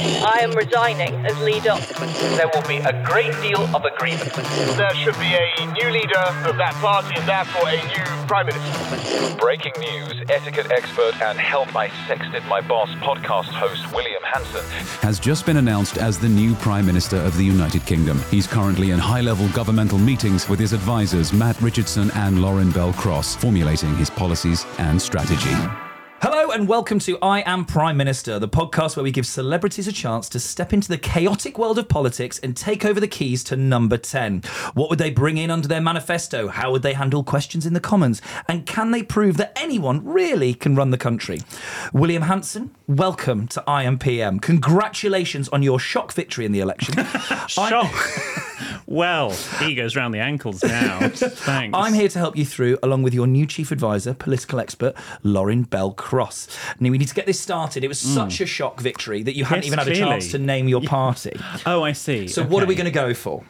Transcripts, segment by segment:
I am resigning as leader. There will be a great deal of agreement. There should be a new leader of that party and therefore a new prime minister. Breaking news, etiquette expert and Help I Sexted My Boss podcast host William Hanson has just been announced as the new Prime Minister of the United Kingdom. He's currently in high level governmental meetings with his advisors Matt Richardson and Lorin Bell Cross, formulating his policies and strategy. Hello and welcome to I Am Prime Minister, the podcast where we give celebrities a chance to step into the chaotic world of politics and take over the keys to number 10. What would they bring in under their manifesto? How would they handle questions in the Commons? And can they prove that anyone really can run the country? William Hanson, welcome to I Am PM. Congratulations on your shock victory in the election. Shock. Well, he goes round the ankles now. Thanks. I'm here to help you through, along with your new chief advisor, political expert, Lorin Bell Cross. Now, we need to get this started. It was mm. such a shock victory that you hadn't Yes, even had a chance to name your party. Oh, I see. So, what are we going to go for?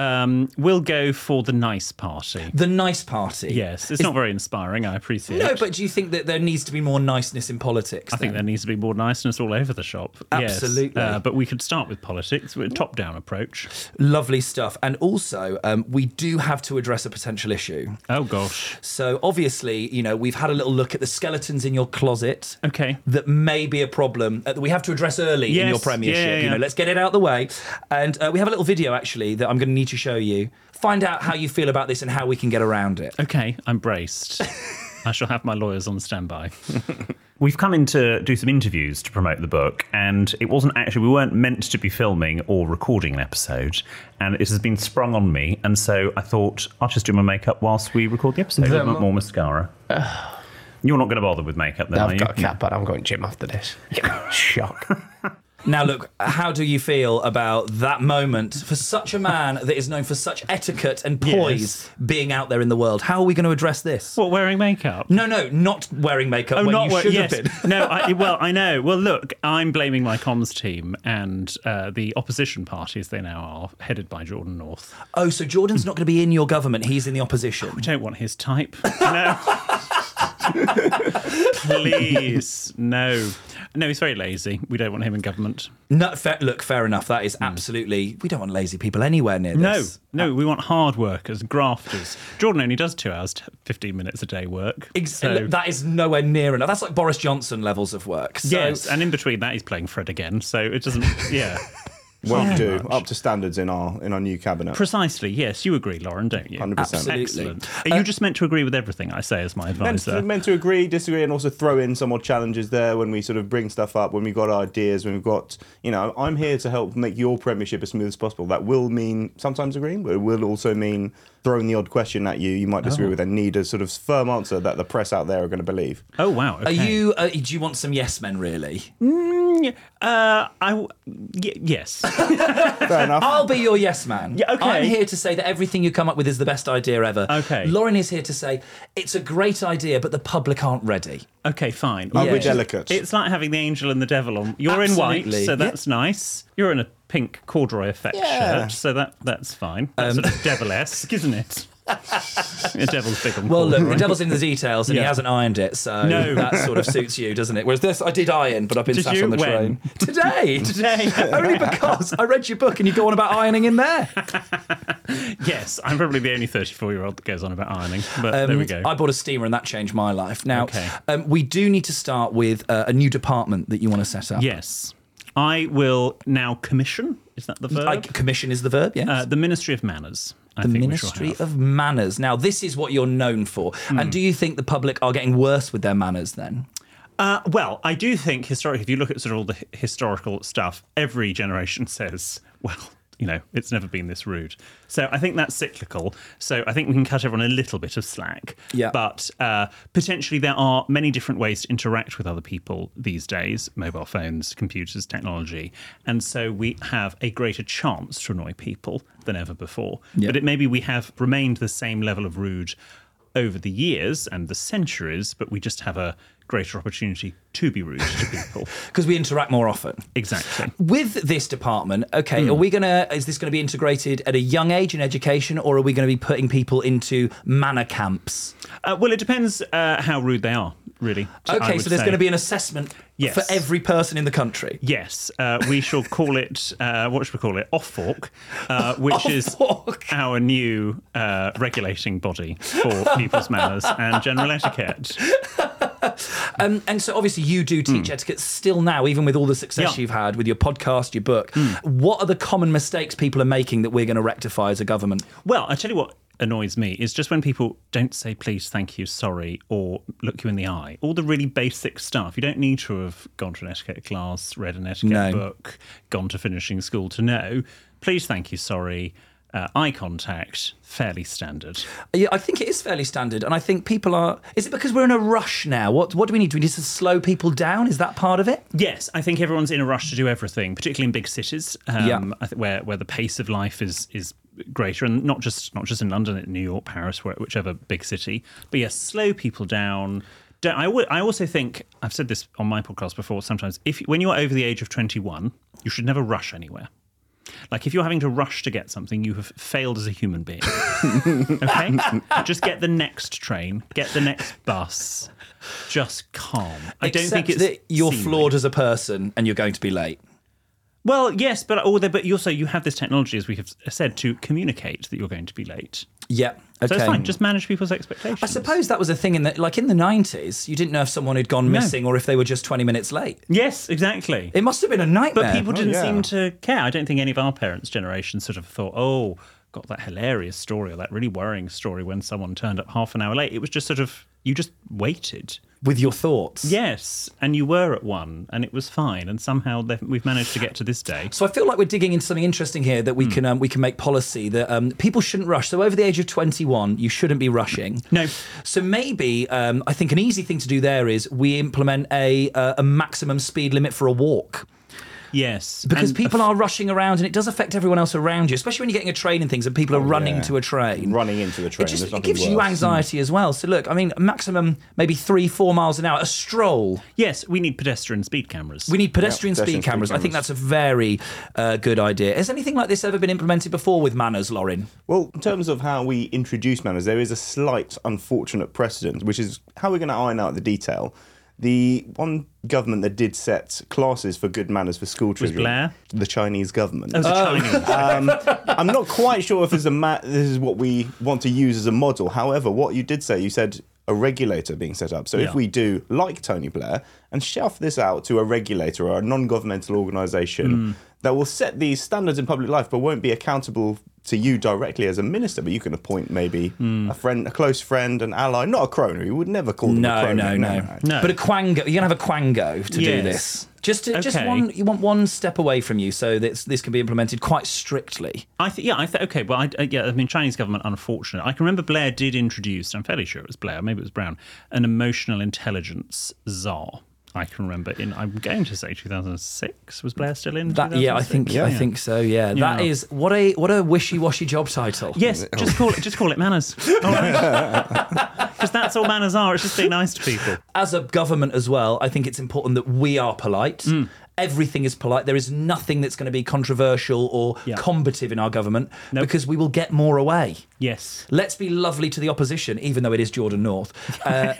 Um, we'll go for the nice party. The nice party. Yes, it's Is- not very inspiring. I appreciate. It. No, but do you think that there needs to be more niceness in politics? I think there needs to be more niceness all over the shop. Yes. Absolutely. Uh, but we could start with politics with a top-down approach. Lovely stuff. And also, um, we do have to address a potential issue. Oh gosh. So, obviously, you know, we've had a little look at the skeletons in your closet. Okay. that may be a problem uh, that we have to address early in your premiership. yeah, yeah, You know, let's get it out of the way. And uh, we have a little video actually that I'm going to need to show you. Find out how you feel about this and how we can get around it. Okay, I'm braced. I shall have my lawyers on standby. We've come in to do some interviews to promote the book, and it wasn't actually, we weren't meant to be filming or recording an episode, and it has been sprung on me, and so I thought I'll just do my makeup whilst we record the episode. The with more mascara. You're not going to bother with makeup then, are you? I've you? got a cat, but I'm going gym after this. Shock. Now, look, how do you feel about that moment for such a man that is known for such etiquette and poise Yes. being out there in the world? How are we going to address this? What, wearing makeup? No, no, not wearing makeup Oh, not you should yes. have been. no, I, well, I know. Well, look, I'm blaming my comms team and uh, the opposition parties they now are, headed by Jordan North. Oh, so Jordan's not going to be in your government; he's in the opposition. We don't want his type. No. Please, no. No, he's very lazy. We don't want him in government. No, fair, look, fair enough. That is hmm. absolutely. We don't want lazy people anywhere near No, this. no, ah. we want hard workers, grafters. Jordan only does two hours, 15 minutes a day work. Ex- So- that is nowhere near enough. That's like Boris Johnson levels of work. So, yes, and in between that, he's playing Fred again. So it doesn't, yeah. Well do much. up to standards in our in our new cabinet. Precisely, yes. You agree, Lorin, don't you? 100%. Absolutely. Excellent. Uh, Are you just meant to agree with everything I say as my Meant advisor? to, meant to agree, disagree, and also throw in some odd challenges there when we sort of bring stuff up, when we've got ideas, when we've got, you know, I'm here to help make your premiership as smooth as possible. That will mean sometimes agreeing, but it will also mean throwing the odd question at you you might disagree Oh. with and need a sort of firm answer that the press out there are going to believe. oh, wow. are you? Uh, do you want some yes men? Really? Mm, uh, I, w- y- yes. Fair enough. I'll be your yes man. Yeah, okay. I'm here to say that everything you come up with is the best idea ever. Okay. Lauren is here to say it's a great idea, but the public aren't ready. Okay, fine. Oh, Yeah. we're It's delicate. It's like having the angel and the devil on. You're in white, so that's nice. You're in a pink corduroy effect Yeah. shirt, so that that's fine. That's Um, sort of devil-esque, isn't it? the devil's big on Well, look, corduroy. the devil's in the details, and he hasn't ironed it, so No. that sort of suits you, doesn't it? Whereas this, I did iron, but I've been Did sat you? on the When? train today. Today. Only because I read your book and you go on about ironing in there. yes, I'm probably the only 34 year old that goes on about ironing, but there we go. Um, I bought a steamer and that changed my life. Now, Okay. um, we do need to start with uh, a new department that you want to set up. yes. I will now commission, is that the verb? I, commission is the verb, yes. uh, the Ministry of Manners. I the think we shall Ministry of Manners. Now, this is what you're known for. Hmm. And do you think the public are getting worse with their manners then? Uh, well, I do think historically, if you look at sort of all the hi- historical stuff, every generation says, well, you know, it's never been this rude. So I think that's cyclical. So I think we can cut everyone a little bit of slack. Yeah. But uh, potentially there are many different ways to interact with other people these days mobile phones, computers, technology. And so we have a greater chance to annoy people than ever before. Yeah. But it maybe we have remained the same level of rude over the years and the centuries, but we just have a greater opportunity to be rude to people. Because we interact more often. exactly. With this department, okay, Hmm. are we gonna? Is this going to be integrated at a young age in education, or are we going to be putting people into manner camps? Uh, well, it depends uh, how rude they are. really. Okay, so there's say. going to be an assessment Yes. for every person in the country. Yes, uh, we shall call it. Uh, what should we call it? Off fork, uh, which is our new uh, regulating body for people's manners and general etiquette. Um, and so obviously you do teach etiquette still now, even with all the success Yeah. you've had with your podcast, your book. What are the common mistakes people are making that we're going to rectify as a government? Well, I tell you what annoys me is just when people don't say please, thank you, sorry, or look you in the eye. All the really basic stuff. You don't need to have gone to an etiquette class, read an etiquette No. book, gone to finishing school to know. Please, thank you, sorry. Uh, eye contact, fairly standard. Yeah, I think it is fairly standard, and I think people are. Is it because we're in a rush now? What What do we need? Do we need to slow people down? Is that part of it? Yes, I think everyone's in a rush to do everything, particularly in big cities, um, Yeah. I think where where the pace of life is is greater, and not just not just in London, in New York, Paris, where, whichever big city. But yes, slow people down. Don't, I, w- I also think I've said this on my podcast before. Sometimes, if when you're over the age of 21, you should never rush anywhere. Like if you're having to rush to get something, you have failed as a human being. okay, just get the next train, get the next bus. Just calm. I don't think it's that you're flawed as a person, and you're going to be late. Well, yes, but all the, but you also you have this technology, as we have said, to communicate that you're going to be late. Yeah. So it's fine. Just manage people's expectations. I suppose that was a thing in the like in the nineties. You didn't know if someone had gone No. missing or if they were just twenty minutes late. Yes, exactly. It must have been a nightmare. But people oh, didn't yeah. seem to care. I don't think any of our parents' generation sort of thought, oh, got that hilarious story or that really worrying story when someone turned up half an hour late. It was just sort of you just waited. With your thoughts. Yes, and you were at one, and it was fine. And somehow we've managed to get to this day. So I feel like we're digging into something interesting here that we Hmm. can um, we can make policy that um, people shouldn't rush. So over the age of twenty one, you shouldn't be rushing. No. So maybe um, I think an easy thing to do there is we implement a uh, a maximum speed limit for a walk. Yes, Because and- people are rushing around and it does affect everyone else around you, especially when you're getting a train and things and people are running Oh, yeah. to a train. Running into the train. It, just, it nothing gives you worse. anxiety as well. So look, I mean, maximum maybe three, four miles an hour, a stroll. Yes, we need pedestrian speed cameras. We need pedestrian Yeah, speed pedestrian speed cameras. I think that's a very uh, good idea. Has anything like this ever been implemented before with manners, Lorin? Well, in terms of how we introduce manners, there is a slight unfortunate precedent, which is how we're going to iron out the detail. The one government that did set classes for good manners for school children, Blair? the Chinese government. Oh, the Chinese. Um, I'm not quite sure if this is, a ma- this is what we want to use as a model. However, what you did say, you said a regulator being set up. So Yeah. if we do, like Tony Blair, and shelf this out to a regulator or a non-governmental organisation Hmm. That will set these standards in public life, but won't be accountable to you directly as a minister, but you can appoint maybe Hmm. a friend, a close friend, an ally, not a crony. You would never call them a No, crony. no, no, No. But a quango. You're gonna have a quango to do this. Just, to, just one. You want one step away from you, so that this can be implemented quite strictly. I think, yeah, I think, okay, well, I, uh, yeah, I mean, Chinese government, unfortunate. I can remember Blair did introduce, I'm fairly sure it was Blair, maybe it was Brown, an emotional intelligence czar. I can remember in, I'm going to say 2006. Was Blair still in? That, yeah, I 2006? think, I think so. Yeah, that Yeah. is what a what a wishy washy job title. Yes, just call it, just call it manners. Because that's all manners are. It's just being nice to people. as a government as well, I think it's important that we are polite. Mm. Everything is polite. There is nothing that's going to be controversial or Yeah. combative in our government Nope. because we will get more away. Yes. Let's be lovely to the opposition, even though it is Jordan North. Uh,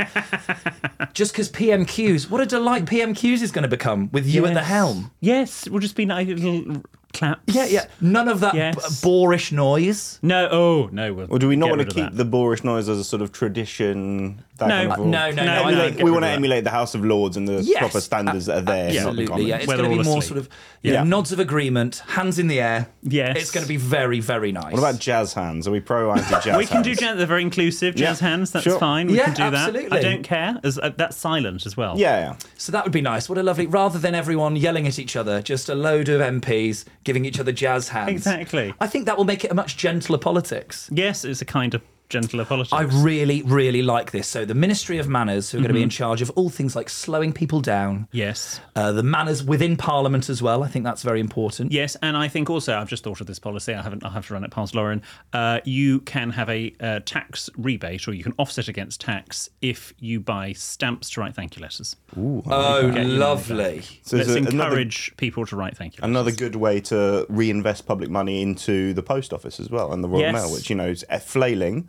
just because PMQs, what a delight PMQs is going to become with you at the helm. Yes, we'll just be nice little claps. Yeah, yeah. None of that Yes. b- boorish noise. No, oh, no. We'll Or do we not get want to of keep that. the boorish noise as a sort of tradition? That No. kind of Uh, rule? no, no, no, No, I no, think- get we rid want to of that. emulate the House of Lords and the Yes. proper standards that are there. not the Absolutely, common. yeah. It's Where going to they're be more asleep. sort of you know, Yeah. nods of agreement, hands in the air. Yes. It's going to be very, very nice. What about jazz hands? Are we pro anti jazz? We can do jazz. They're very inclusive. Jazz Yeah, hands. That's sure. fine. We Yeah, can do that. absolutely. that. I don't care. As, uh, that's silent as well. Yeah, yeah. So that would be nice. What a lovely, rather than everyone yelling at each other, just a load of MPs giving each other jazz hands. Exactly. I think that will make it a much gentler politics. Yes, it's a kind of gentler apologies. I really, really like this. So the Ministry of Manners, who are going to be in charge of all things like slowing people down, yes. uh, the manners within Parliament as well. I think that's very important. Yes, and I think also I've just thought of this policy. I haven't. I have to run it past Lorin. Uh, you can have a uh, tax rebate, or you can offset against tax if you buy stamps to write thank you letters. Oh, Okay, lovely. So Let's it's a- another, encourage people to write thank you. Letters. another good way to reinvest public money into the post office as well and the Royal Yes. Mail, which you know is flailing.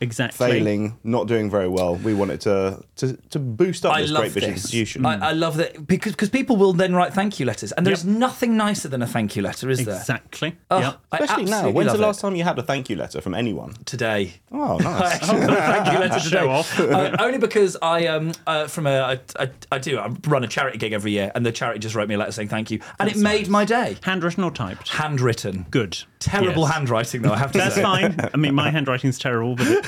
Exactly. failing, not doing very well. We want it to to, to boost up I this great British this. institution. I, I love that because because people will then write thank you letters, and there's nothing nicer than a thank you letter, is there? Exactly. Oh, Yep. I Especially now. When's the last it. time you had a thank you letter from anyone? Today. Oh, nice. actually thank you letter today. Show off. Uh, only because I um uh, from a I, I, I do I run a charity gig every year, and the charity just wrote me a letter saying thank you, and it made my day. Handwritten or typed? Handwritten. Good. Terrible Yes. handwriting though. I have to That's say. fine. I mean, my handwriting's terrible, but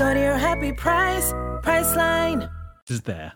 Go to your happy price, Priceline. is there.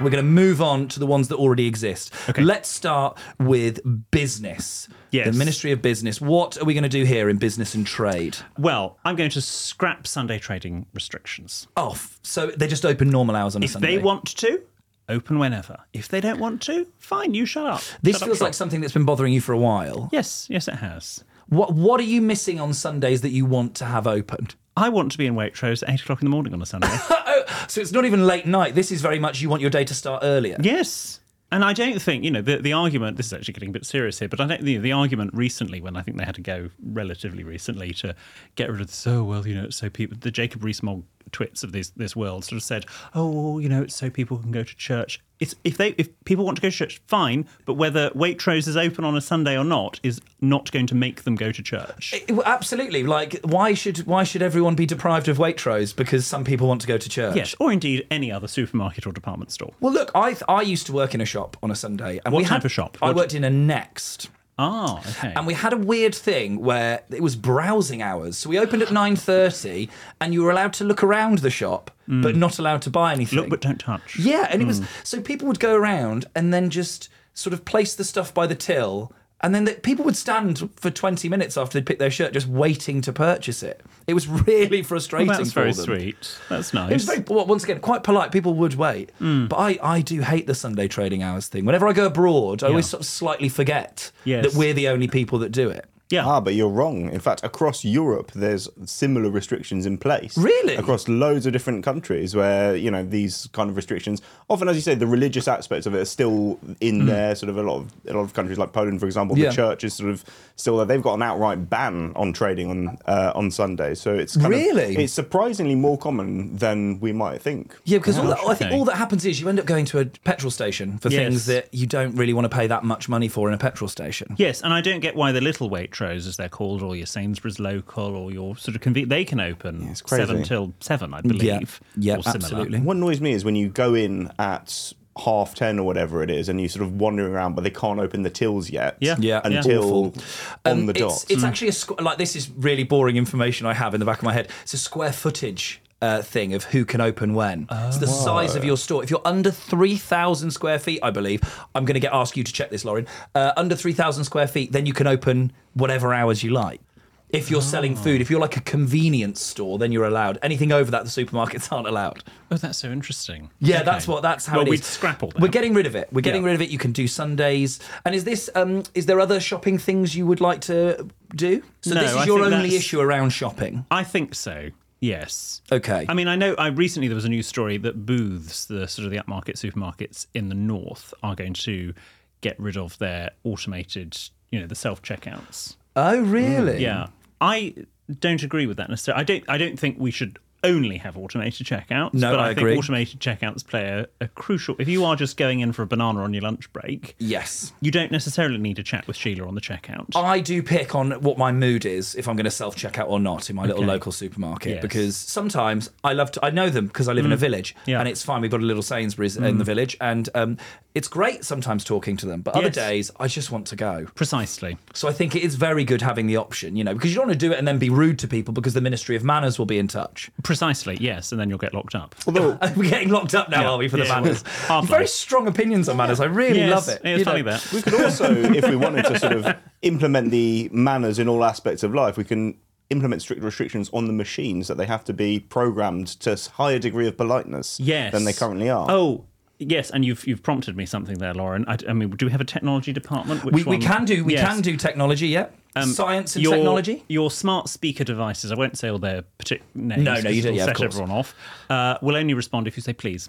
We're going to move on to the ones that already exist. Okay. Let's start with business. Yes. The Ministry of Business. What are we going to do here in business and trade? Well, I'm going to scrap Sunday trading restrictions. Oh, Off. So they just open normal hours on a If Sunday. they want to, open whenever. If they don't want to, fine, you shut up. This Shut feels shop. like something that's been bothering you for a while. Yes, yes, it has. What What are you missing on Sundays that you want to have opened? I want to be in Waitrose at eight o'clock in the morning on a Sunday. Oh, so it's not even late night. This is very much you want your day to start earlier. yes. And I don't think, you know, the, the argument, this is actually getting a bit serious here, but I think the, the argument recently, when I think they had to go relatively recently to get rid of this, oh, well, you know, so people, the Jacob Rees-Mogg twits of this, this world sort of said, oh, you know, it's so people can go to church. It's if they if people want to go to church, fine, but whether Waitrose is open on a Sunday or not is not going to make them go to church. It- well, absolutely. Like, why should why should everyone be deprived of Waitrose because some people want to go to church? Yes, or indeed any other supermarket or department store. Well, look, I I used to work in a shop on a Sunday, and What we type had of shop? I What- worked in a Next. Ah, okay. And we had a weird thing where it was browsing hours. So we opened at nine thirty, and you were allowed to look around the shop, but not allowed to buy anything. Mm. Look but don't touch. Yeah, and it was Mm. so people would go around and then just sort of place the stuff by the till, and then the, people would stand for twenty minutes after they'd picked their shirt, just waiting to purchase it. It was really frustrating. Well, that's for very them. sweet. That's nice. It was very, well, once again, quite polite. People would wait. Mm. But I, I do hate the Sunday trading hours thing. Whenever I go abroad, I always sort of slightly forget Yes. that we're the only people that do it. Yeah. Ah, but you're wrong. In fact, across Europe, there's similar restrictions in place. Really? Across loads of different countries where, you know, these kind of restrictions, often, as you say, the religious aspects of it are still in Mm. there. Sort of a lot of a lot of countries like Poland, for example, Yeah. the church is sort of still there. They've got an outright ban on trading on uh, on Sundays. So it's kind of- Really? it's surprisingly more common than we might think. Yeah, because all that, I think Okay. all that happens is you end up going to a petrol station for Yes. things that you don't really want to pay that much money for in a petrol station. Yes, and I don't get why the little Waitrose, as they're called, or your Sainsbury's local, or your sort of conven- they can open crazy. seven till seven, I believe. Yeah, absolutely. What annoys me is when you go in at half ten or whatever it is, and you sort of wandering around, but they can't open the tills yet. Yeah, yeah. until Awful. on Um, the it's, dot. It's actually a squ- like this is really boring information I have in the back of my head. It's a square footage. Uh, thing of who can open when. it's the size of your store. If you're under 3,000 square feet, I believe, I'm going to get ask you to check this, Lorin. Uh, under 3,000 square feet, then you can open whatever hours you like. If you're selling food, if you're like a convenience store, then you're allowed. Anything over that, the supermarkets aren't allowed. Oh, that's so interesting. Yeah, Okay. that's what. That's how well, it we'd scrap all that. We're getting rid of it. We're getting Yeah. rid of it. You can do Sundays. And is this? Um, is there other shopping things you would like to do? So No, this is I your only that's- issue around shopping. I think so. Yes. Okay. I mean, I know. I recently there was a news story that Booths, the sort of the upmarket supermarkets in the north, are going to get rid of their automated, you know, the self checkouts. Oh, really? Yeah. I don't agree with that necessarily. I don't. I don't think we should only have automated checkouts. No, but I I, agree. think automated checkouts play a, a crucial. If you are just going in for a banana on your lunch break, Yes. you don't necessarily need to chat with Sheila on the checkout. I do pick on what my mood is if I'm going to self checkout or not in my little local supermarket Yes. because sometimes I love to. I know them because I live in a Mm. village Yeah. and it's fine. We've got a little Sainsbury's in Mm. the village and um, it's great sometimes talking to them. But other Yes. days I just want to go. Precisely. So I think it is very good having the option, you know, because you don't want to do it and then be rude to people because the Ministry of Manners will be in touch. Precisely. Precisely, yes, and then you'll get locked up. Although We're getting locked up now, Yeah. are we, for the Yeah. manners? Hardly. Very strong opinions on manners. I really Yes, love it. it's You funny know. that. we could also, if we wanted to sort of implement the manners in all aspects of life, we can implement strict restrictions on the machines that they have to be programmed to a higher degree of politeness yes. than they currently are. Oh, yes, and you've you've prompted me something there, Lorin. I, I mean, do we have a technology department? Which We, we can do we Yes. can do technology, yeah. Um, Science and your, technology. Your smart speaker devices, I won't say all their particular names. No, no, you don't- yeah, of set course. everyone off. Uh, will only respond if you say please.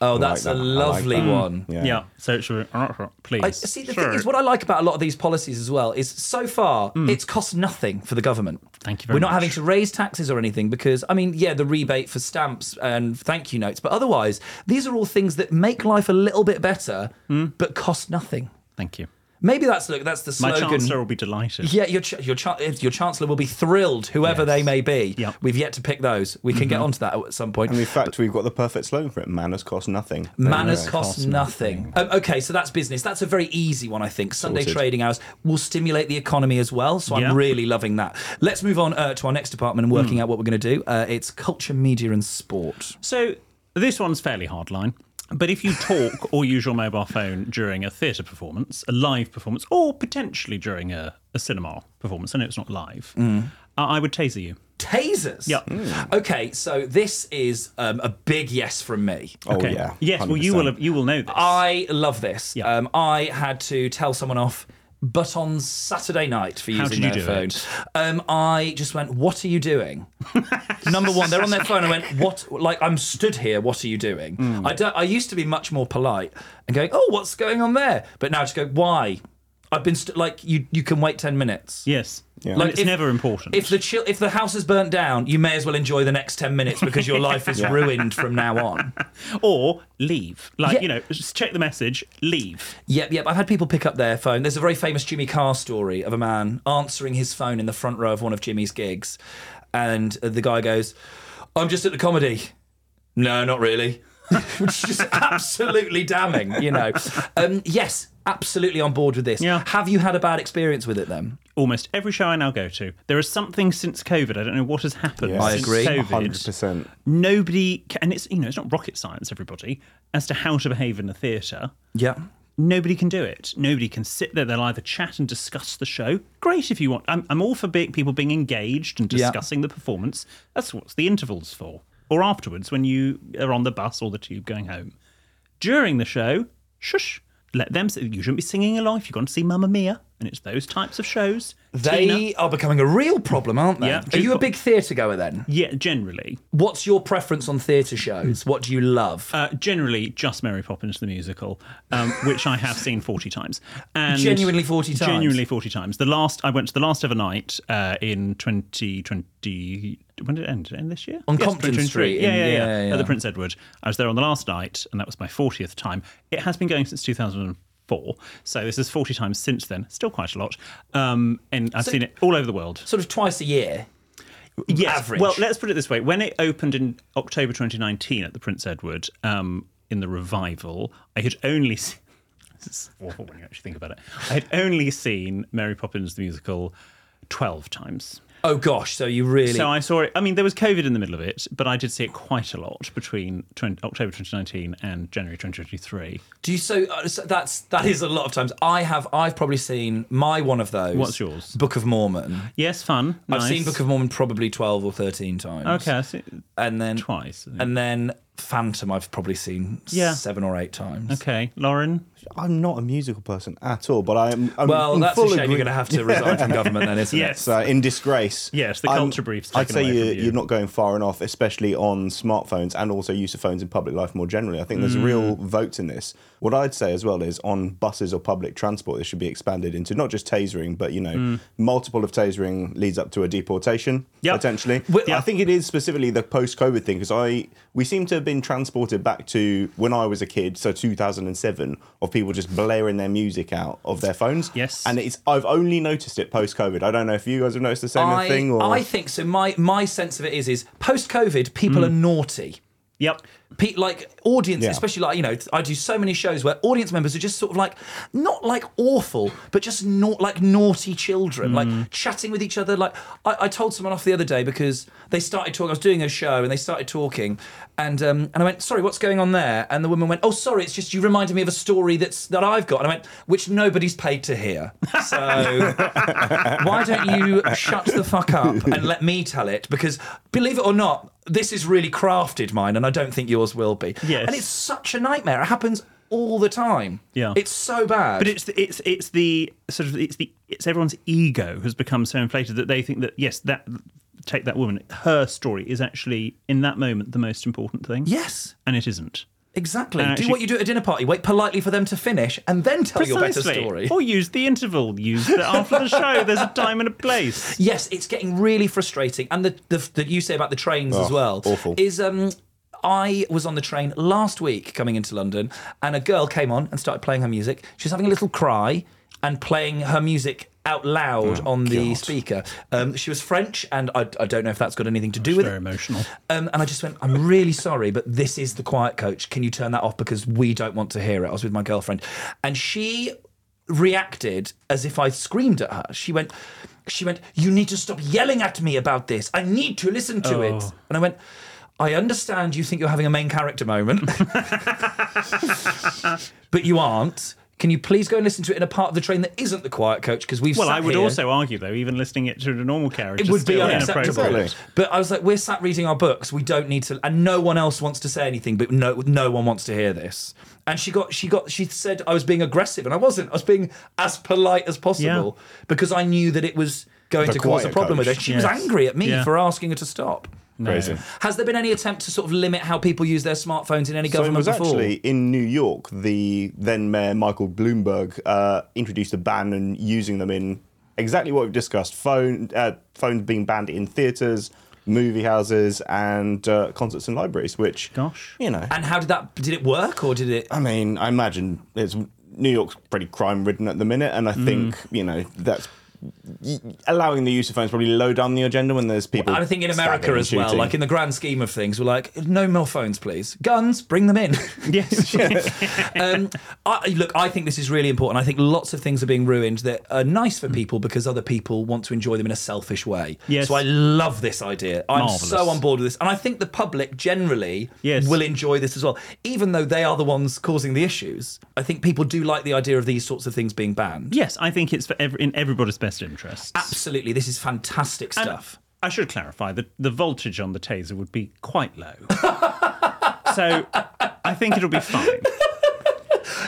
Oh, that's a lovely one. Yeah. So it should please. I, see, the Sure. thing is, what I like about a lot of these policies as well is so far it's cost nothing for the government. Mm. Thank you very We're not much. having to raise taxes or anything because, I mean, yeah, the rebate for stamps and thank you notes, but otherwise, these are all things that make life a little bit better, but cost nothing. Thank you. Maybe that's look. That's the slogan. My slogan. chancellor will be delighted. Yeah, your ch- your cha- your chancellor will be thrilled, whoever they may be. We've yet to pick those. We can get Mhm. onto that at some point. And in fact, we've got the perfect slogan for it: "Manners cost nothing." Manners go. cost nothing. Um, okay, so that's business. That's a very easy one, I think. Sunday Sorted. trading hours will stimulate the economy as well. So Yeah. I'm really loving that. Let's move on uh, to our next department and working Hmm. out what we're going to do. Uh, it's culture, media, and sport. So this one's fairly hardline. But if you talk or use your mobile phone during a theatre performance, a live performance, or potentially during a, a cinema performance, I know it's not live, Mm. uh, I would taser you. Tasers. Yeah. Okay, so this is um, a big yes from me. Oh, Okay. Yes, well you will have, you will know this. I love this. Um, I had to tell someone off, but on Saturday night for using their do phone. Um, I just went, "What are you doing?" Number one, they're on their phone. I went, "What?" Like I'm stood here. What are you doing? Hmm. I don't, I used to be much more polite and going, "Oh, what's going on there?" But now I just go, "Why?" I've been st- like, you you can wait ten minutes. Yes. Yeah. Like, it's never important. If the chill, if the house is burnt down, you may as well enjoy the next ten minutes because your life is Yeah. ruined from now on. or leave. Like, Yeah. you know, just check the message, leave. Yep, yep. I've had people pick up their phone. There's a very famous Jimmy Carr story of a man answering his phone in the front row of one of Jimmy's gigs, and the guy goes, "I'm just at the comedy." No, not really. Which is just absolutely damning, you know. Um, yes, absolutely on board with this. Yeah. Have you had a bad experience with it then? Almost every show I now go to, there is something since COVID. I don't know what has happened. Yes. I since agree. COVID. 100%. Nobody, ca- and it's you know it's not rocket science, everybody, as to how to behave in a theatre. Yeah. Nobody can do it. Nobody can sit there. They'll either chat and discuss the show. Great if you want. I'm, I'm all for big people being engaged and Yeah. discussing the performance. That's what's the intervals for. Or afterwards when you are on the bus or the tube going home. During the show, shush. Let them. You shouldn't be singing along if you've gone to see Mamma Mia, and it's those types of shows. They Tina. are becoming a real problem, aren't they? Yeah. Are you a big theatre goer then? Yeah, generally. What's your preference on theatre shows? What do you love? Uh, generally, just Mary Poppins the musical, um, which I have seen forty times. And Genuinely 40 times? Genuinely forty times. The last I went to the last ever night uh, in twenty twenty. When did it end? Did it end this year? On Yes, Compton 2023. Street Yeah, in- yeah, yeah, yeah, yeah. At the Prince Edward. I was there on the last night, and that was my fortieth time. It has been going since two thousand and four, so this is forty times since then. Still quite a lot. Um, and I've So- seen it all over the world. Sort of twice a year. Yes. average. Well, let's put it this way: when it opened in October 2019 at the Prince Edward, um, in the revival, I had only. Se- this is awful when you actually think about it. I had only seen Mary Poppins the musical twelve times. Oh gosh, so you really So I saw it. I mean, there was COVID in the middle of it, but I did see it quite a lot between 20, October 2019 and January 2023. Do you so, uh, so that's that is a lot of times. I have I've probably seen my one of those. What's yours? Book of Mormon. Yes, fun. I've seen. Book of Mormon probably twelve or thirteen times. Okay, I see. and then twice. And then Phantom I've probably seen Yeah. seven or eight times. Okay, Lorin. I'm not a musical person at all, but I'm. I'm Well, in that's a full shame. You're going to have to resign from government then, isn't it? Yes. So in disgrace. Yes, the I'm- culture brief's I'd taken say away you're, from you. you're not going far enough, especially on smartphones and also use of phones in public life more generally. I think there's real Mm. votes in this. What I'd say as well is on buses or public transport, this should be expanded into not just tasering, but you know, Mm. multiple of tasering leads up to a deportation Yep. potentially. Well, I think it is specifically the post-COVID thing because I we seem to have been transported back to when I was a kid, so 2007, of people just blaring their music out of their phones. Yes. and it's I've only noticed it post-COVID. I don't know if you guys have noticed the same I, thing or I think so. My my sense of it is is post COVID, people Hmm. are naughty. Yep. Pe- like audience, Yeah. especially like you know, I do so many shows where audience members are just sort of like not like awful, but just not like naughty children, Mm. like chatting with each other. Like I, I told someone off the other day because they started talking. I was doing a show and they started talking, and um, and I went, "Sorry, what's going on there?" And the woman went, "Oh, sorry, it's just you reminded me of a story that's that I've got." And I went, "Which nobody's paid to hear." So why don't you shut the fuck up and let me tell it? Because believe it or not, this is really crafted mine, and I don't think yours will be. Yes. And it's such a nightmare. It happens all the time. Yeah. It's so bad. But it's the, it's it's the sort of it's the it's everyone's ego has become so inflated that they think that yes that take that woman her story is actually in that moment the most important thing. Yes. and it isn't. Exactly. And do actually- what you do at a dinner party. Wait politely for them to finish, and then tell your better story. Or use the interval. Use the after the show. There's a time and a place. Yes, it's getting really frustrating. And the the that you say about the trains as Oh, well awful. is um I was on the train last week coming into London and a girl came on and started playing her music. She was having a little cry and playing her music out loud Oh, on the speaker. Um, she was French and I, I don't know if that's got anything to do with Very it. Very emotional. Um, and I just went, I'm really sorry, but this is the quiet coach. Can you turn that off because we don't want to hear it? I was with my girlfriend, and she reacted as if I screamed at her. She went, she went, you need to stop yelling at me about this. I need to listen to it. Oh. And I went. I understand you think you're having a main character moment, but you aren't. Can you please go and listen to it in a part of the train that isn't the quiet coach? Because we've Well, sat I would here- also argue though, even listening it to a normal carriage, it would be still unacceptable. But I was like, we're sat reading our books. We don't need to, and no one else wants to say anything. But no, no one wants to hear this. And she got, she got, she said I was being aggressive, and I wasn't. I was being as polite as possible because I knew that it was going The to cause a quiet problem with her. coach. She was angry at me Yeah. for asking her to stop. Crazy. Has there been any attempt to sort of limit how people use their smartphones in any So it government was before? actually in New York. The then Mayor Michael Bloomberg uh, introduced a ban on using them in exactly what we've discussed: phone uh, phones being banned in theatres, movie houses, and uh, concerts and libraries. Which, Gosh. you know, and how did that? Did it work or did it? I mean, I imagine it's New York's pretty crime ridden at the minute, and I Mm. think you know that's y- allowing the use of phones probably low down the agenda when there's people. I think in America as well, shooting. like in the grand scheme of things, we're like, no more phones, please. Guns, bring them in. Yes. um, I, look, I think this is really important. I think lots of things are being ruined that are nice for people because other people want to enjoy them in a selfish way. Yes. So I love this idea. I'm Marvellous. so on board with this. And I think the public generally Yes. will enjoy this as well. Even though they are the ones causing the issues, I think people do like the idea of these sorts of things being banned. yes, I think it's for every, in everybody's best interests. Absolutely. This is fantastic And stuff. I should clarify that the voltage on the taser would be quite low. so I think it'll be fine.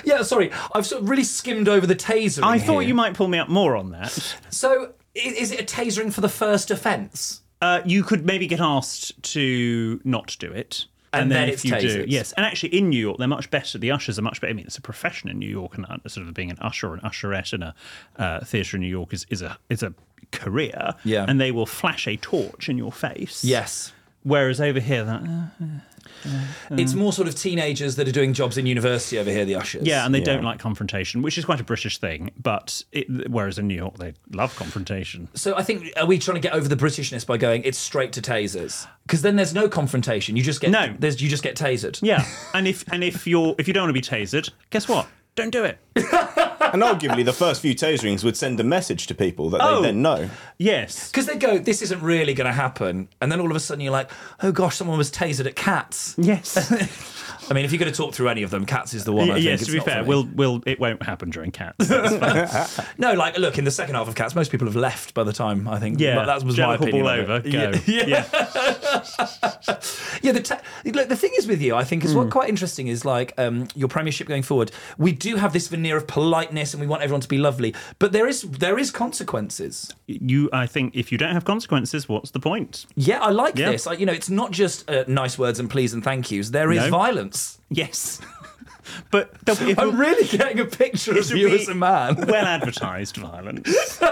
Yeah, sorry. I've sort of really skimmed over the taser. I thought you might pull me up more on that. So, is it a tasering for the first offence? Uh, you could maybe get asked to not do it. And then if it's you do, yes. And actually, in New York, they're much better. The ushers are much better. I mean, it's a profession in New York, and uh, sort of being an usher or an usherette in a uh, theatre in New York is, is a is a career. Yeah. And they will flash a torch in your face. Yes. Whereas over here, that uh, uh, uh It's uh. more sort of teenagers that are doing jobs in university over here, the ushers. yeah, and they don't like confrontation, which is quite a British thing. But it, whereas in New York, they love confrontation. So I think are we trying to get over the Britishness by going it's straight to tasers? Because then there's no confrontation. You just get No. There's you just get tasered. Yeah, and if and if you're if you don't want to be tasered, guess what? Don't do it. and arguably the first few taserings would send a message to people that Oh. they then know. Yes. Because they go, this isn't really going to happen, and then all of a sudden you're like, oh gosh, someone was tasered at Cats. Yes. I mean, if you're going to talk through any of them, Cats is the one. I think. yes, It's to be not fair, for me. we'll we'll it won't happen during cats. No, like look in the second half of Cats, most people have left by the time I think. Yeah, But that was Jellicle my opinion. ball of over, it. go. Yeah. Yeah. Yeah, the ta- look, the thing is with you, I think is Hmm. what quite interesting is like um, your premiership going forward. We do have this veneer of politeness, and we want everyone to be lovely, but there is there is consequences. you, I think, if you don't have consequences, what's the point? Yeah, I like Yeah. this. Like, you know, it's not just uh, nice words and please and thank yous. There is No. violence. Yes, but there'll be- it will- I'm really getting a picture of you as a man. well advertised violence.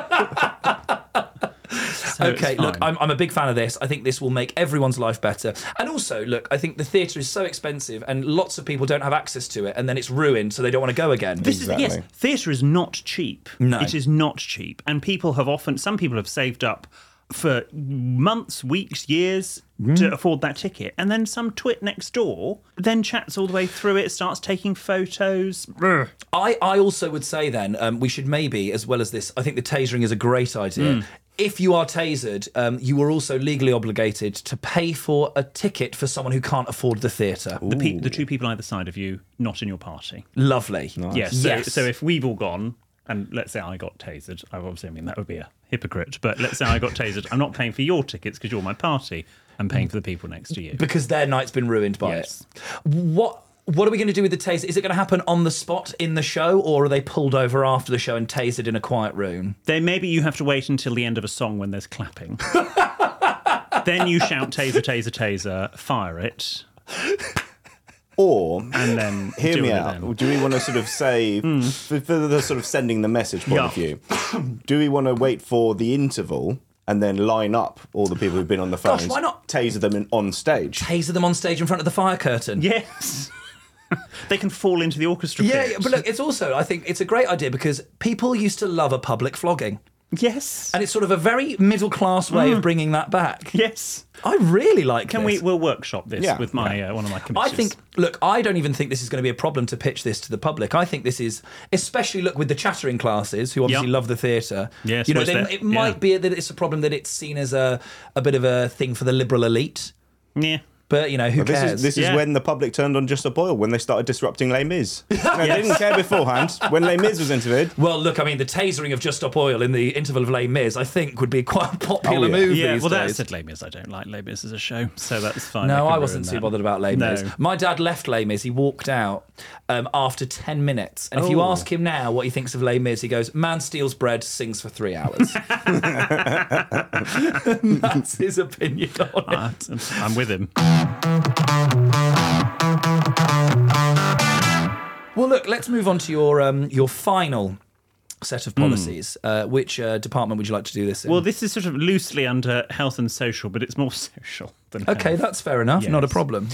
So okay, look. I'm, I'm a big fan of this. I think this will make everyone's life better. And also, look, I think the theatre is so expensive and lots of people don't have access to it and then it's ruined, so they don't want to go again. This is yes, theatre is not cheap. No. it is not cheap, and people have often. Some people have saved up for months, weeks, years to afford that ticket, and then some twit next door then chats all the way through it, starts taking photos. I, I also would say then um, we should maybe, as well as this, I think the tasering is a great idea. Mm. If you are tasered, um, you are also legally obligated to pay for a ticket for someone who can't afford the theatre. The, pe- the two people either side of you, not in your party. Lovely. Yes. So, Yes. so if we've all gone, and let's say I got tasered, I obviously I mean that would be a hypocrite. But let's say I got tasered, I'm not paying for your tickets because you're my party. I'm paying for the people next to you. because their night's been ruined by Yes. it. What what are we going to do with the taser? Is it going to happen on the spot in the show, or are they pulled over after the show and tasered in a quiet room? Then maybe you have to wait until the end of a song when there's clapping. then you shout taser, taser, taser, fire it. Or and then hear me out. then. Do we want to sort of say, hmm. for, for the sort of sending the message point of view, do we want to wait for the interval and then line up all the people who've been on the Gosh, phones? why not? taser them in, on stage? Taser them on stage in front of the fire curtain. Yes. they can fall into the orchestra Yeah, pit. yeah, but look, it's also I think it's a great idea because people used to love a public flogging. Yes. And it's sort of a very middle class way of bringing that back. Yes. I really like Can this. we we'll workshop this Yeah. with my uh, one of my I think, look, I don't even think this is going to be a problem to pitch this to the public. I think this is, especially look with the chattering classes who obviously Yeah. love the theatre. Yes, you know, where's they, that- it might yeah. be that it's a problem that it's seen as a a bit of a thing for the liberal elite. Yeah. But you know, who But this cares? is this is when the public turned on Just Stop Oil when they started disrupting Les Mis. No, They didn't care beforehand when Les Mis was interviewed. Well, look, I mean, the tasering of Just Stop Oil in the interval of Les Mis, I think, would be quite a popular Oh, yeah. move yeah, these well, that days. said Les Mis. I don't like Les Mis as a show, so that's fine. No, can I wasn't too bothered about Les Mis. No. My dad left Les Mis. He walked out um, after 10 minutes. And if you Oh. ask him now what he thinks of Les Mis, he goes, Man steals bread, sings for three hours. That's his opinion on it. I'm with him. Well, look, let's move on to your um, your final set of policies. Uh, which uh, department would you like to do this in? Well, this is sort of loosely under health and social, but it's more social than okay, health. that's fair enough. Not a problem.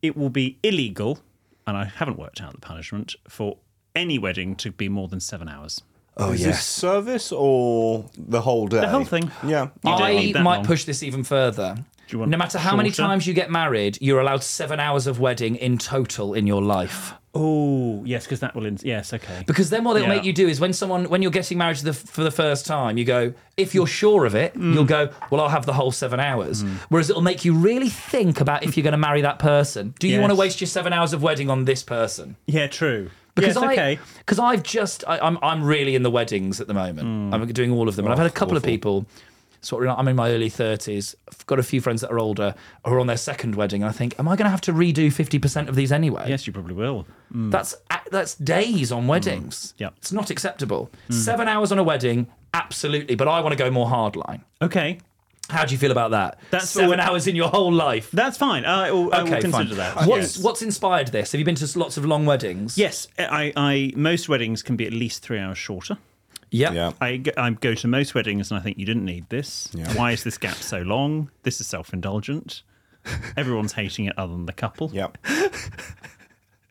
It will be illegal, and I haven't worked out the punishment for any wedding to be more than seven hours. Oh, is yes. this service or the whole day? The whole thing. Yeah. You I might long. push this even further. Do you want No matter how many times you get married, you're allowed seven hours of wedding in total in your life. Oh, yes, because that will. In- yes, okay. Because then what it'll Yeah. make you do is when someone when you're getting married the, for the first time, you go, if you're sure of it, Mm. you'll go, well, I'll have the whole seven hours. Whereas it'll make you really think about if you're going to marry that person. Do you want to waste your seven hours of wedding on this person? Yeah, true. Because yes, I because I've just I, I'm I'm really in the weddings at the moment. Hmm. I'm doing all of them, and I've had a Oh, couple of people. Sort of, I'm in my early 30s. I've got a few friends that are older who are on their second wedding. And I think, am I going to have to redo 50% of these anyway? Yes, you probably will. Mm. That's that's days on weddings. Yep. It's not acceptable. Seven hours on a wedding, absolutely. But I want to go more hardline. Okay. How do you feel about that? That's seven all- hours in your whole life. That's fine. I will, I will Okay, consider fine. that. What's yes. what's inspired this? Have you been to lots of long weddings? Yes, I, I most weddings can be at least three hours shorter. Yep. Yeah. I, g- I go to most weddings and I think you didn't need this. Yeah. Why is this gap so long? This is self indulgent. Everyone's hating it other than the couple. Yep.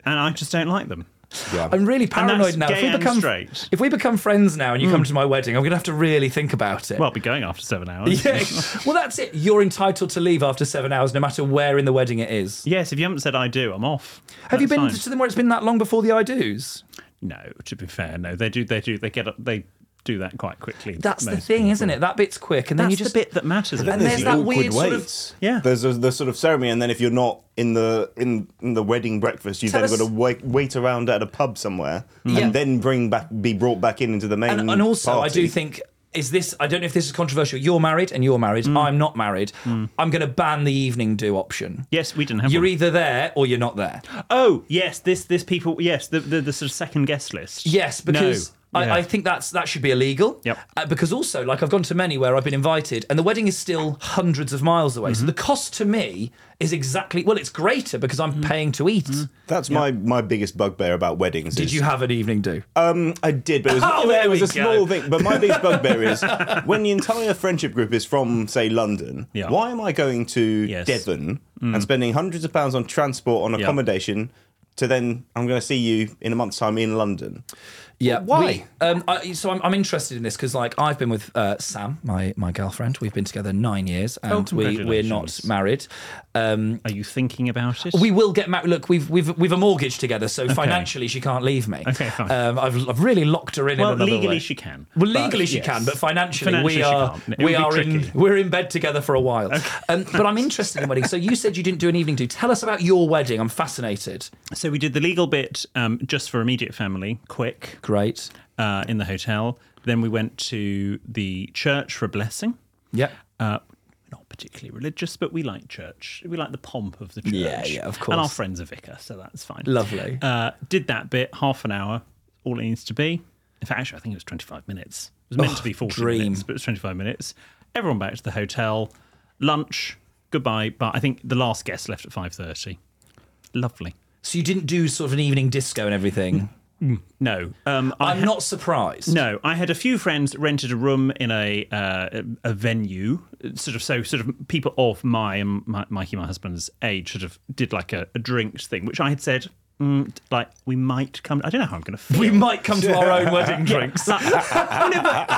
And I just don't like them. Yeah. I'm really paranoid now. If we become straight. Hmm. if we become friends now and you come to my wedding, I'm going to have to really think about it. Well, I'll be going after seven hours. yeah. well, that's it. You're entitled to leave after seven hours, no matter where in the wedding it is. Yes, if you haven't said I do, I'm off. Have you been fine. to them where it's been that long before the I do's? No, to be fair, no. They do. They do. They get. up They do that quite quickly. That's the thing, people. isn't it? That bit's quick, and then That's you just the bit that matters. Then And there's there's that awkward weird sort of- Yeah. There's a, the sort of ceremony, and then if you're not in the in, in the wedding breakfast, you Tell then us- got to wait, wait around at a pub somewhere, Yeah. and then bring back be brought back in into the main. and, and also I do think is this I don't know if this is controversial. You're married and you're married. Mm. I'm not married. I'm going to ban the evening do option. Yes, we didn't have. You're one. either there or you're not there. Oh, yes. This this people. Yes, the the, the sort of second guest list. Yes, No. Because I, Yeah. I think that's that should be illegal. Yep. Uh, because also, like I've gone to many where I've been invited, and the wedding is still hundreds of miles away. Mm-hmm. So the cost to me is exactly well, it's greater because Mm-hmm. I'm paying to eat. That's my, my biggest bugbear about weddings. Did is- you have an evening do? Um, I did, but it was, Oh, it, there it was we a small thing. But my biggest bugbear is when the entire friendship group is from, say, London. Yeah. Why am I going to Yes. Devon and spending hundreds of pounds on transport on Yeah. accommodation to then I'm going to see you in a month's time in London? Yeah, Why? we- um, I, so I'm, I'm interested in this because, like, I've been with uh, Sam, my my girlfriend. We've been together nine years, Oh, and we we're not married. Um, Are you thinking about it? we will get married. Look, we've we've we've a mortgage together, so financially she can't leave me. Okay, fine. Um, I've I've really locked her in. well, in another legally way. she can. Well, legally she yes. can, but financially, Financially we are we would be are in we're in bed together for a while. Um, but I'm interested in weddings. So you said you didn't do an evening do. Tell us about your wedding. I'm fascinated. So we did the legal bit um, just for immediate family, quick, Great. uh, in the hotel. Then we went to the church for a blessing. Yeah. Uh, not particularly religious, but we like church. We like the pomp of the church. Yeah, yeah, of course. And our friend's a vicar, so that's fine. Lovely. Uh, did that bit, half an hour, all it needs to be. In fact, actually, I think it was 25 minutes. It was meant Oh, to be 40 dream. minutes, but it was 25 minutes. Everyone back to the hotel, lunch, goodbye. But I think the last guest left at 5.30. Lovely. So you didn't do sort of an evening disco and everything. No. Um, I I'm ha- not surprised. No, I had a few friends rented a room in a uh, a venue, sort of so sort of people of my and my, Mikey, my husband's age, sort of did like a, a drinks thing, which I had said. Mm, like we might come. I don't know how I'm going to feel. We might come to our own wedding drinks. Like, I, know, but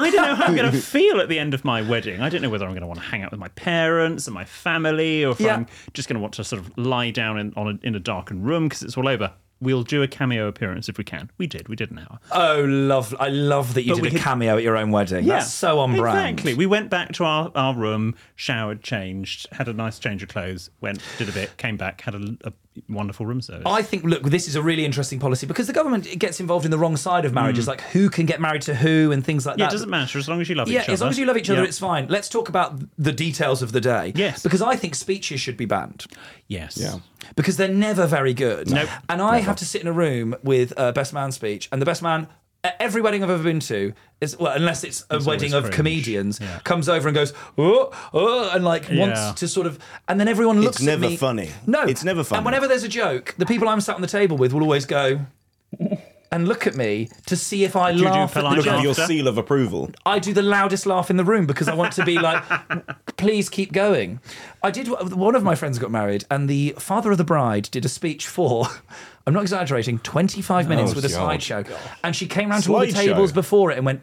I don't know how I'm going to feel at the end of my wedding. I don't know whether I'm going to want to hang out with my parents and my family, or if Yeah. I'm just going to want to sort of lie down in on a, in a darkened room because it's all over. We'll do a cameo appearance if we can. We did. We did an hour. Oh, love! I love that you But did a cameo at your own wedding. That's so on brand. Exactly. We went back to our, our room, showered, changed, had a nice change of clothes, went, did a bit, came back, had a, a wonderful room service. I think, look, this is a really interesting policy because the government gets involved in the wrong side of marriages, like who can get married to who and things like Mm. yeah, that. it doesn't matter as long as you love yeah, each other. as long as you love each other, Yeah. it's fine. Let's talk about the details of the day. Yes. Because I think speeches should be banned. Yes. Yeah. Because they're never very good. Nope. And I have to sit in a room with a best man speech, and the best man, at every wedding I've ever been to, is well, unless it's a It's wedding of cringe. comedians, Yeah. comes over and goes, oh, oh, and like Yeah. wants to sort of, and then everyone looks It's at never me- funny. No, It's never funny. And whenever there's a joke, the people I'm sat on the table with will always go. And look at me to see if I you do laugh at the polite Look at your seal of approval. I do the loudest laugh in the room because I want to be like, please keep going. I did. One of my friends got married, and the father of the bride did a speech for. I'm not exaggerating. 25 minutes Oh, with a God. slideshow, and she came round to all the Slideshow? tables before it and went,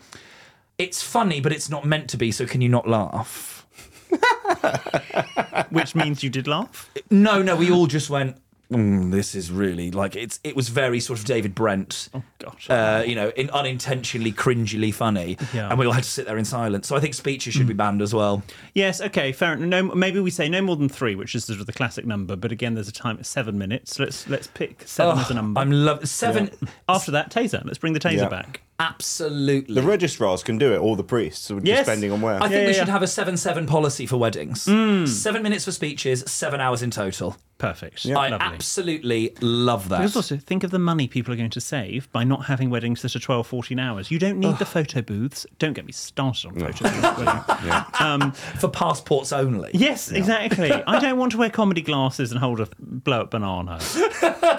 "It's funny, but it's not meant to be. So can you not laugh?" Which means you did laugh? No, no. We all just went. Mm, this is really like it's. It was very sort of David Brent. Oh, gosh. Uh, you know, in unintentionally cringily funny, Yeah. and we all had to sit there in silence. So I think speeches should be banned as well. Yes, okay, fair. No, maybe we say no more than three, which is sort of the classic number. But again, there's a time at seven minutes. Let's let's pick seven Oh, as a number. I'm love seven. After that, taser. Let's bring the taser Yeah. back. Absolutely. The registrars can do it, or the priests, just Yes. depending on where. I think Yeah, we yeah, should have a seven-seven policy for weddings. Seven minutes for speeches, seven hours in total. Perfect. I Lovely. absolutely love that. Because also, think of the money people are going to save by not having weddings that are 12, 14 hours. You don't need the photo booths. Don't get me started on photo booths. Um, for passports only. yes, exactly. I don't want to wear comedy glasses and hold a blow up banana.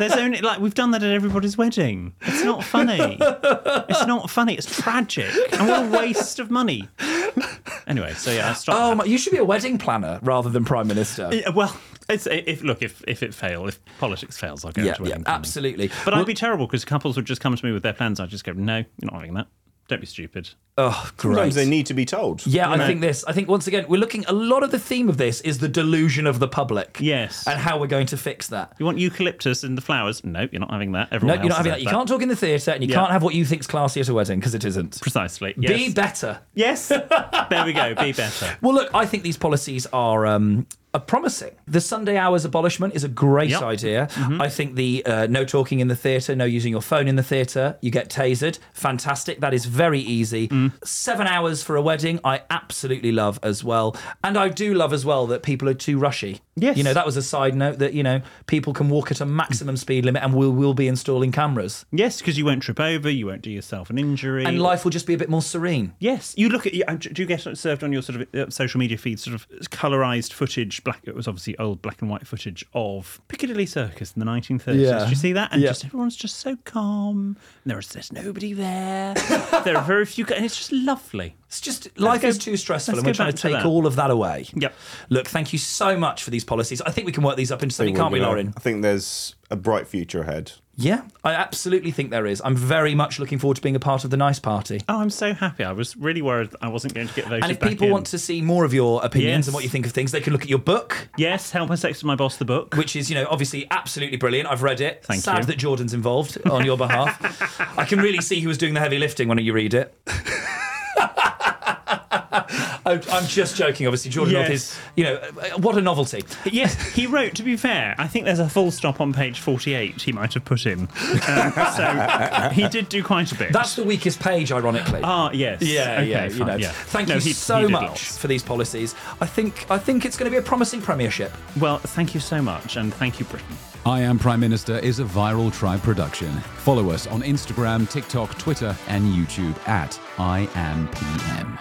There's only, like, we've done that at everybody's wedding. It's not funny. It's not funny. It's tragic. And what a waste of money. Anyway, so yeah, stop. Oh, my, you should be a wedding planner rather than prime minister. Yeah, well, it's, if look if if it fails, if politics fails, I'll go Yeah, to yeah, wedding planning. absolutely. But Well- I'd be terrible because couples would just come to me with their plans. I'd just go, no, you're not having that. Don't be stupid. Oh, great. Sometimes they need to be told. Yeah, I know. think this. I think once again, we're looking. A lot of the theme of this is the delusion of the public. Yes. And how we're going to fix that. You want eucalyptus in the flowers? No, you're not having that. Everyone no, Everyone you're not having has that. You can't talk in the theatre, and you Yeah. can't have what you think's classy at a wedding because it isn't. Precisely. Be better. yes. there we go. Be better. Well, look, I think these policies are um, are promising. The Sunday hours abolishment is a great Yep. idea. I think the uh, no talking in the theatre, no using your phone in the theatre, you get tasered. Fantastic. That is very easy. Seven hours for a wedding, I absolutely love as well. And I do love as well that people are too rushy. Yes. You know, that was a side note that, you know, people can walk at a maximum speed limit and we'll, we'll be installing cameras. Yes, because you won't trip over. You won't do yourself an injury. And life will just be a bit more serene. Yes, you look at. you- Do you get served on your sort of uh, social media feed, sort of colorized footage? Black. It was obviously old black and white footage of Piccadilly Circus in the 1930s. Yeah. Do you see that? And Yeah. just everyone's just so calm. And there's there's nobody there. there are very few, and it's just lovely. It's just life go- is too stressful, let's and we're trying to to take that. all of that away. Yep. Look, thank you so much for these policies. I think we can work these up into something, can't we. Lorin? I think there's a bright future ahead. Yeah, I absolutely think there is. I'm very much looking forward to being a part of the nice party. Oh, I'm so happy. I was really worried I wasn't going to get voted And if back people in. want to see more of your opinions Yes. and what you think of things, they can look at your book. Yes, Help I Sexted My Boss, the book. Which is, you know, obviously absolutely brilliant. I've read it. Thank Sad you. that Jordan's involved on your behalf. I can really see who was doing the heavy lifting when you read it. I'm I'm just joking, obviously. Jordan North is, you know, what a novelty. Yes, he wrote, to be fair, I think there's a full stop on page 48 he might have put in. Um, so he did do quite a bit. That's the weakest page, ironically. Ah, yes. Yeah, Okay, yeah, you know. yeah. Thank No, you he- so he much lots. for these policies. I think I think it's going to be a promising premiership. Well, thank you so much, and thank you, Britain. I Am Prime Minister is a viral tribe production. Follow us on Instagram, TikTok, Twitter, and YouTube at I Am PM.